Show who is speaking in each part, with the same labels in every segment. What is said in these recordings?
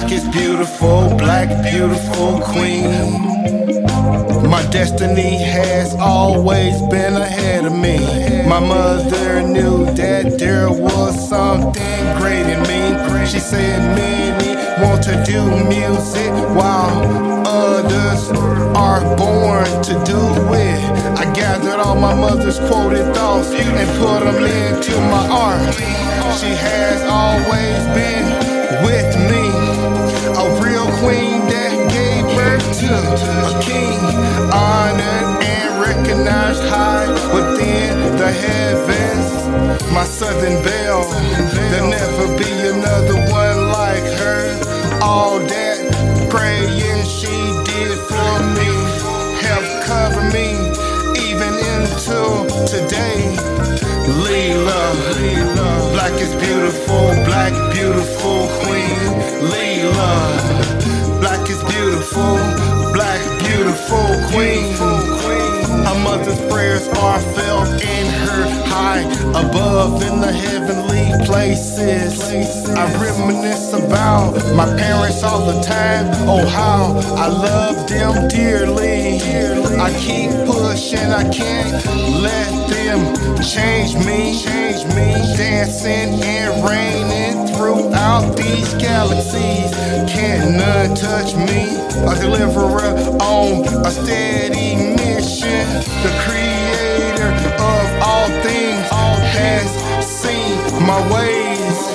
Speaker 1: black, is beautiful black, beautiful queen. My destiny has always been ahead of me. My mother knew that there was something great in me. She said many want to do music while others are born to do it. I gathered all my mother's quoted thoughts and put them into my art. She has always been with me, recognized high within the heavens. My southern belle, there'll never be another one like her. All that praying she did for me helped cover me even into today. Lela, black is beautiful, black beautiful queen. Lela, black is beautiful, black beautiful queen. A mother's prayers are felt in her high above in the heavenly places. I reminisce about my parents all the time. Oh, how I love them dearly. I keep pushing, I can't let them change me. Change me, dancing and raining throughout these galaxies. Can't none touch me. A deliverer on a steady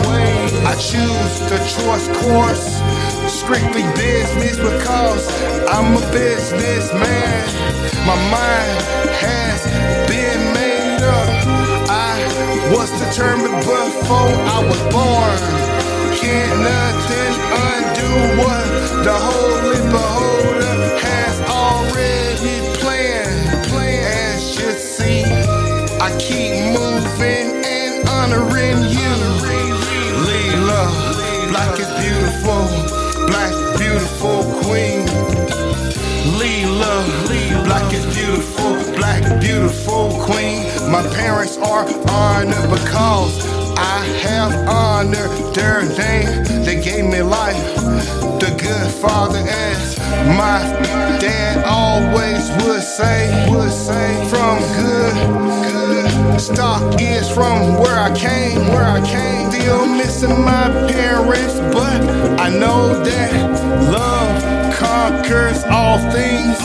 Speaker 1: I choose the choice course. Strictly business because I'm a businessman. My mind has been made up. I was determined before I was born. Can't nothing undo what the holy beholder has already planned. As you see, I keep moving and honoring you. Black is beautiful, black beautiful queen. Lela, black is beautiful, black beautiful queen. My parents are honored because I have honored their name. They gave me life, the good father as my dad always would say, would say from good, good stock is from where I came, where I came. Still missing my parents, but I know that love conquers all things.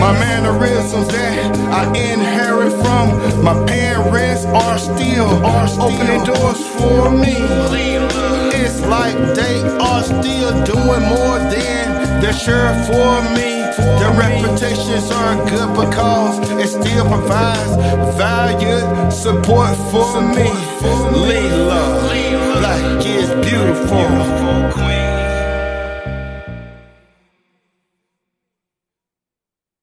Speaker 1: My mannerisms that I inherit from my parents are still, are still opening doors for me. It's like they are still doing more than they're sure for me. Their reputations are good because it still provides valued support for me. Lela. Like it's beautiful.